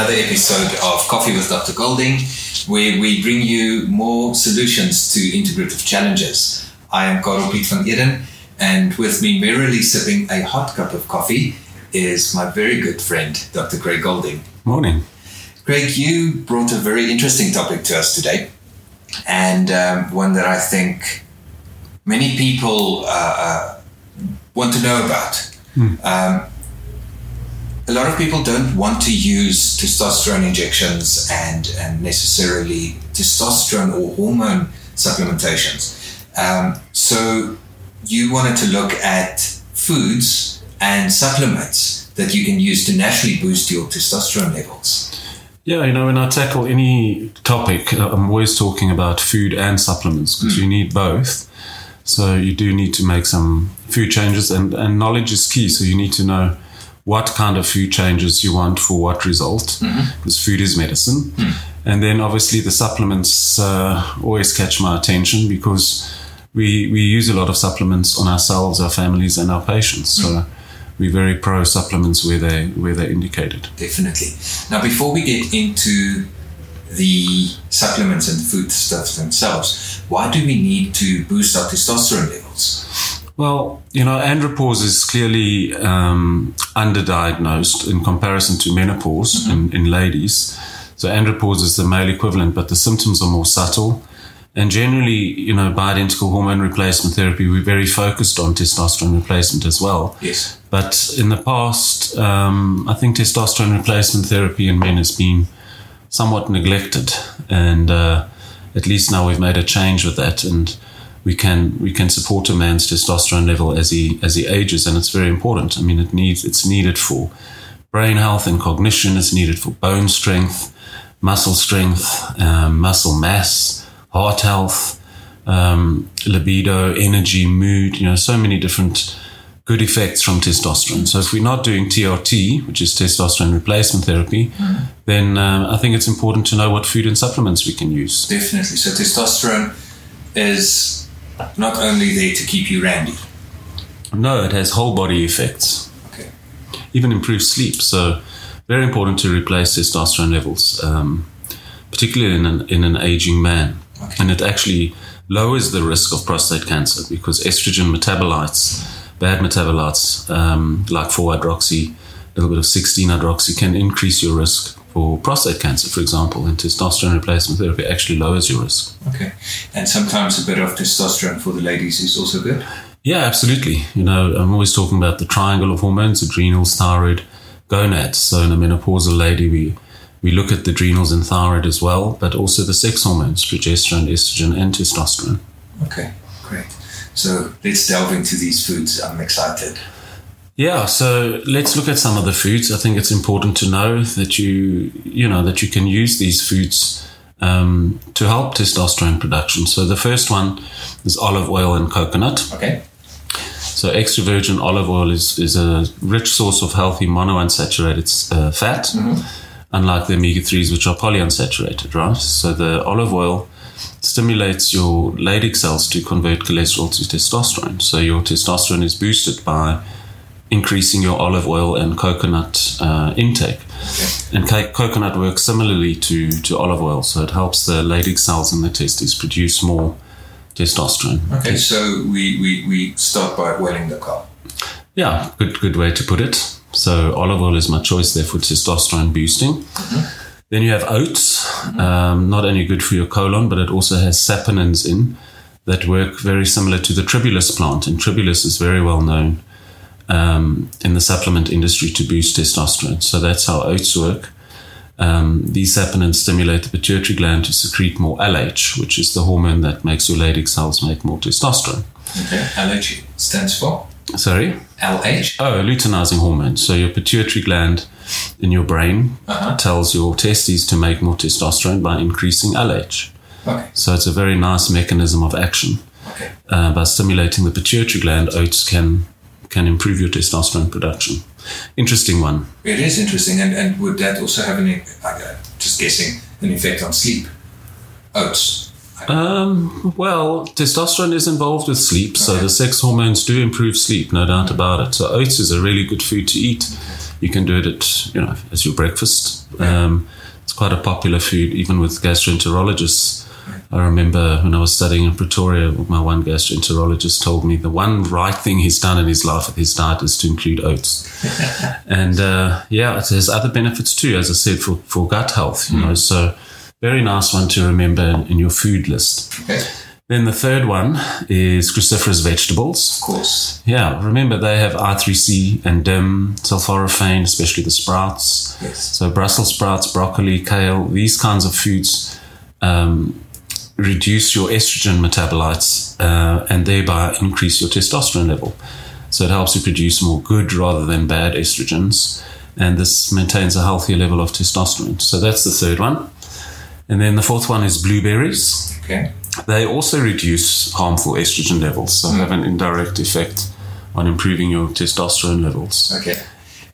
another episode of Coffee with Dr. Golding, where we bring you more solutions to integrative challenges. I am Karel Piet van Eden, and with me merrily sipping a hot cup of coffee is my very good friend, Dr. Craig Golding. Morning. Craig, you brought a very interesting topic to us today, and um, one that I think many people uh, uh, want to know about. Hmm. Um, a lot of people don't want to use testosterone injections and, and necessarily testosterone or hormone supplementations. Um, so you wanted to look at foods and supplements that you can use to naturally boost your testosterone levels. Yeah, you know, when I tackle any topic, uh, I'm always talking about food and supplements because you need both. So you do need to make some food changes, and, and knowledge is key. So you need to know what kind of food changes you want for what result, mm-hmm. because food is medicine. Hmm. And then obviously the supplements uh, always catch my attention because we, we use a lot of supplements on ourselves, our families, and our patients. So hmm. we're very pro supplements where they where they're indicated. Definitely. Now, before we get into the supplements and food stuff themselves, why do we need to boost our testosterone levels? Well, you know, andropause is clearly um, underdiagnosed in comparison to menopause in, in ladies. So andropause is the male equivalent, but the symptoms are more subtle. And generally, you know, bioidentical hormone replacement therapy, we're very focused on testosterone replacement as well. Yes. But in the past, um, I think testosterone replacement therapy in men has been somewhat neglected, and uh, at least now we've made a change with that, and we can we can support a man's testosterone level as he as he ages, and it's very important. I mean, it needs it's needed for brain health and cognition. It's needed for bone strength, muscle strength, um, muscle mass, heart health, um, libido, energy, mood. You know, so many different good effects from testosterone. So if we're not doing TRT, which is testosterone replacement therapy, then um, I think it's important to know what food and supplements we can use. Definitely. So, testosterone is not only there to keep you randy. No, it has whole body effects, Okay. even improves sleep. So very important to replace testosterone levels, um, particularly in an, in an aging man. Okay. And it actually lowers the risk of prostate cancer because estrogen metabolites, bad metabolites um, like 4-hydroxy, a little bit of 16-hydroxy can increase your risk for prostate cancer, for example. And testosterone replacement therapy actually lowers your risk. Okay. And sometimes a bit of testosterone for the ladies is also good. Yeah, absolutely. You know, I'm always talking about the triangle of hormones, adrenals, thyroid, gonads. So in a menopausal lady, we, we look at the adrenals and thyroid as well, but also the sex hormones, progesterone, estrogen, and testosterone. Okay. Great. So, let's delve into these foods. I'm excited. Yeah, so let's look at some of the foods. I think it's important to know that you, you know, that you can use these foods um, to help testosterone production. So the first one is olive oil and coconut. Okay. So extra virgin olive oil is, is a rich source of healthy monounsaturated uh, fat, unlike the omega 3s, which are polyunsaturated, right? So the olive oil stimulates your Leydig cells to convert cholesterol to testosterone. So your testosterone is boosted by increasing your olive oil and coconut uh, intake. And co- coconut works similarly to, to olive oil, so it helps the Leydig cells in the testes produce more testosterone. Okay. So, we, we, we start by oiling the cow. Yeah, good good way to put it. So olive oil is my choice there for testosterone boosting. Then you have oats, um, not only good for your colon, but it also has saponins in that work very similar to the tribulus plant. And tribulus is very well known um, in the supplement industry to boost testosterone. So that's how oats work. Um, these saponins stimulate the pituitary gland to secrete more LH, which is the hormone that makes your Leydig cells make more testosterone. Okay. LH stands for Sorry? LH. Oh, luteinizing hormone. So your pituitary gland in your brain Uh-huh. tells your testes to make more testosterone by increasing LH. Okay. So it's a very nice mechanism of action. Okay. Uh, by stimulating the pituitary gland, oats can can improve your testosterone production. Interesting one. It is interesting. And, and would that also have an, uh, just guessing, an effect on sleep? Oats. Um, well, testosterone is involved with sleep, so Okay. the sex hormones do improve sleep, no doubt about it. So oats is a really good food to eat. You can do it at, you know, as your breakfast. Um, it's quite a popular food, even with gastroenterologists. I remember when I was studying in Pretoria, my one gastroenterologist told me the one right thing he's done in his life with his diet is to include oats. and uh, yeah, it has other benefits too, as I said, for, for gut health, you know. So, very nice one to remember in, in your food list. Okay. Then the third one is cruciferous vegetables. Of course. Yeah, remember they have I3C and DIM, sulforaphane, especially the sprouts. Yes. So Brussels sprouts, broccoli, kale, these kinds of foods um, reduce your estrogen metabolites uh, and thereby increase your testosterone level. So it helps you produce more good rather than bad estrogens, and this maintains a healthier level of testosterone. So that's the third one. And then the fourth one is blueberries. Okay. They also reduce harmful estrogen levels, so have an indirect effect on improving your testosterone levels. Okay.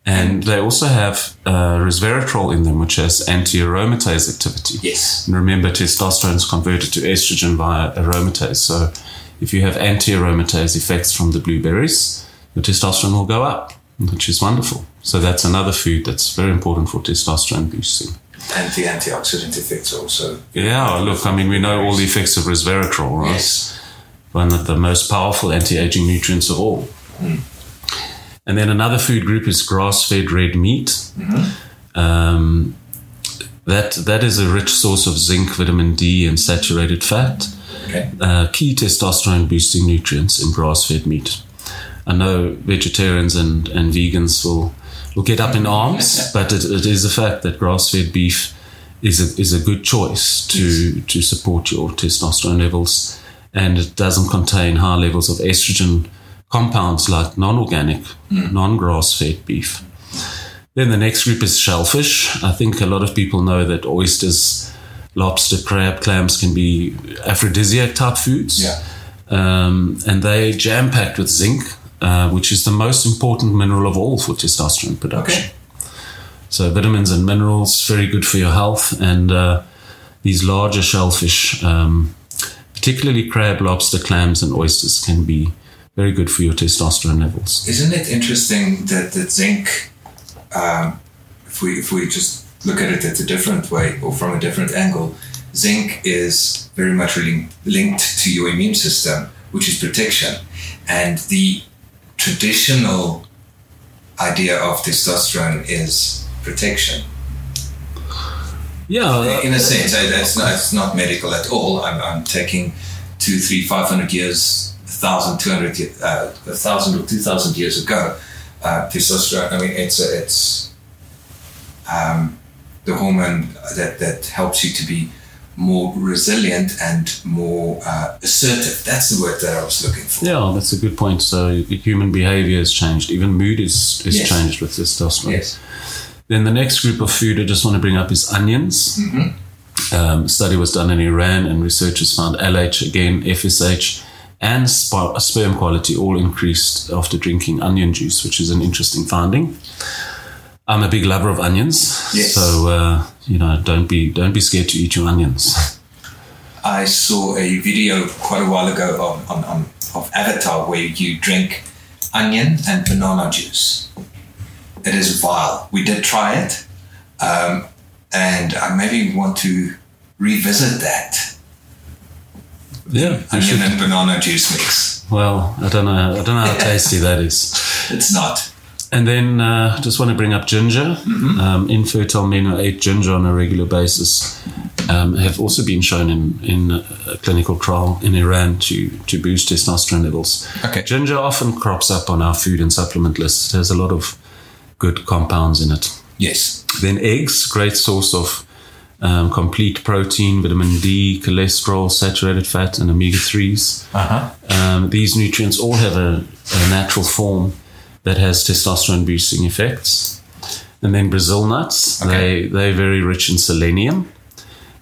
And they also have uh, resveratrol in them, which has anti aromatase activity. Yes. And remember, testosterone is converted to estrogen via aromatase. So if you have anti aromatase effects from the blueberries, your testosterone will go up, which is wonderful. So that's another food that's very important for testosterone boosting. And the antioxidant effects also. Yeah, look, I mean, we know all the effects of resveratrol, right? Yes. One of the most powerful anti aging nutrients of all. And then another food group is grass fed red meat. Um, that, that is a rich source of zinc, vitamin D, and saturated fat. Okay. uh, key testosterone boosting nutrients in grass fed meat. I know vegetarians and, and vegans will, will get up in arms, but it, it is a fact that grass fed beef is a, is a good choice to, to support your testosterone levels. And it doesn't contain high levels of estrogen compounds like non organic, non grass fed beef. Then the next group is shellfish. I think a lot of people know that oysters, lobster, crab, clams can be aphrodisiac type foods. Yeah. Um, and they jam packed with zinc, uh, which is the most important mineral of all for testosterone production. Okay. So vitamins and minerals, very good for your health. And uh, these larger shellfish, um, particularly crab, lobster, clams, and oysters, can be very good for your testosterone levels. Isn't it interesting that the zinc, um, if we if we just look at it at a different way or from a different angle, zinc is very much really linked to your immune system, which is protection, and the traditional idea of testosterone is protection. Yeah, In a sense, I- that's not, it's not medical at all. I'm, I'm taking two, three, five hundred years, a thousand, two hundred, uh, a thousand or two thousand years ago. Uh, testosterone. I mean, it's a, it's um, the hormone that that helps you to be more resilient and more uh, assertive. That's the word that I was looking for. Yeah, that's a good point. So human behavior has changed. Even mood is, is Yes. changed with testosterone. Yes. Then the next group of food I just want to bring up is onions. Um, study was done in Iran, and researchers found LH again, FSH, and sp- sperm quality all increased after drinking onion juice, which is an interesting finding. I'm a big lover of onions, Yes. so uh, you know, don't be don't be scared to eat your onions. I saw a video quite a while ago of, on, on, of Avatar where you drink onion and banana juice. It is vile. We did try it, um, and I maybe want to revisit that yeah, onion and banana juice mix. Well, I don't know. I don't know how tasty that is. It's not. And then uh, just want to bring up ginger. Um, infertile men who ate ginger on a regular basis um, have also been shown in, in a clinical trial in Iran to, to boost testosterone levels. Okay. Ginger often crops up on our food and supplement list. It has a lot of good compounds in it. Yes. Then eggs, great source of um, complete protein, vitamin D, cholesterol, saturated fat, and omega 3s. Uh huh. Um, these nutrients all have a, a natural form that has testosterone boosting effects. And then Brazil nuts, Okay. they, they're very rich in selenium.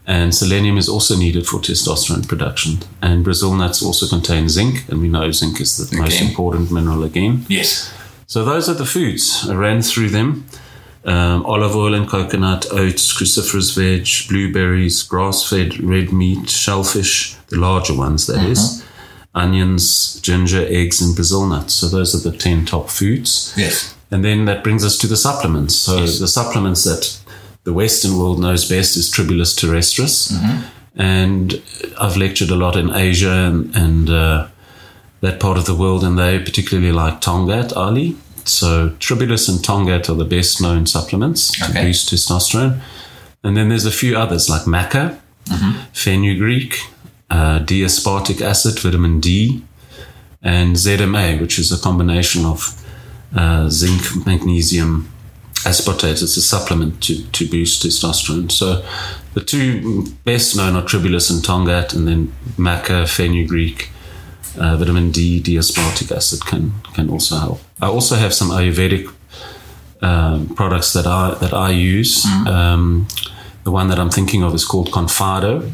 And selenium is also needed for testosterone production. And Brazil nuts also contain zinc, and we know zinc is the most important mineral again. Yes. So those are the foods. I ran through them. Um, olive oil and coconut, oats, cruciferous veg, blueberries, grass-fed red meat, shellfish, the larger ones that is, onions, ginger, eggs, and Brazil nuts. So those are the 10 top foods. Yes. And then that brings us to the supplements. So the supplements that the Western world knows best is Tribulus terrestris. And I've lectured a lot in Asia and, and uh, that part of the world, and they particularly like Tongkat Ali. So Tribulus and Tongkat are the best known supplements to Okay. boost testosterone. And then there's a few others like maca, fenugreek, uh, D-aspartic acid, vitamin D, and ZMA, which is a combination of uh, zinc, magnesium, aspartate. It's a supplement to, to boost testosterone. So the two best known are Tribulus and Tongkat, and then maca, fenugreek, uh, vitamin D, D-aspartic acid can can also help. I also have some Ayurvedic um, products that I that I use. Um, the one that I'm thinking of is called Confido.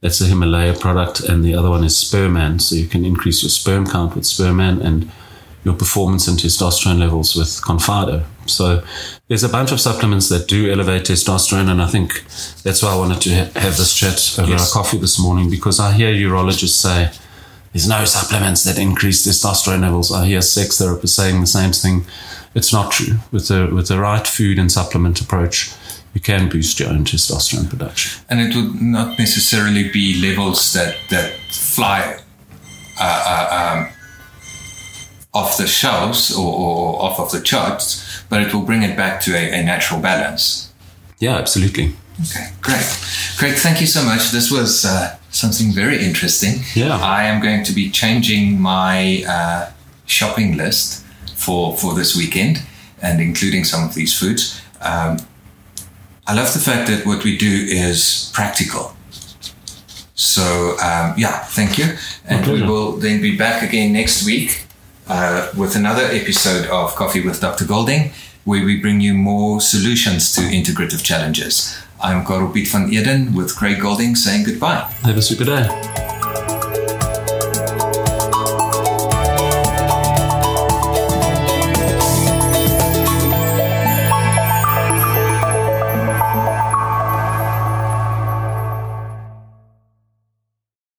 That's a Himalaya product, and the other one is Speman. So you can increase your sperm count with Speman and your performance and testosterone levels with Confido. So there's a bunch of supplements that do elevate testosterone, and I think that's why I wanted to ha- have this chat over Yes. our coffee this morning because I hear urologists say there's no supplements that increase testosterone levels. I hear sex therapists saying the same thing. It's not true. With the with the right food and supplement approach, you can boost your own testosterone production. And it would not necessarily be levels that, that fly uh, uh, um, off the shelves or, or off of the charts, but it will bring it back to a, a natural balance. Yeah, absolutely. Okay, great. Craig, thank you so much. This was uh, something very interesting. Yeah. I am going to be changing my uh, shopping list for, for this weekend and including some of these foods. Um, I love the fact that what we do is practical. So, um, yeah, thank you. And we will then be back again next week uh, with another episode of Coffee with Dr. Golding, where we bring you more solutions to integrative challenges. I'm Karel Piet van Eden with Craig Golding saying goodbye. Have a super day.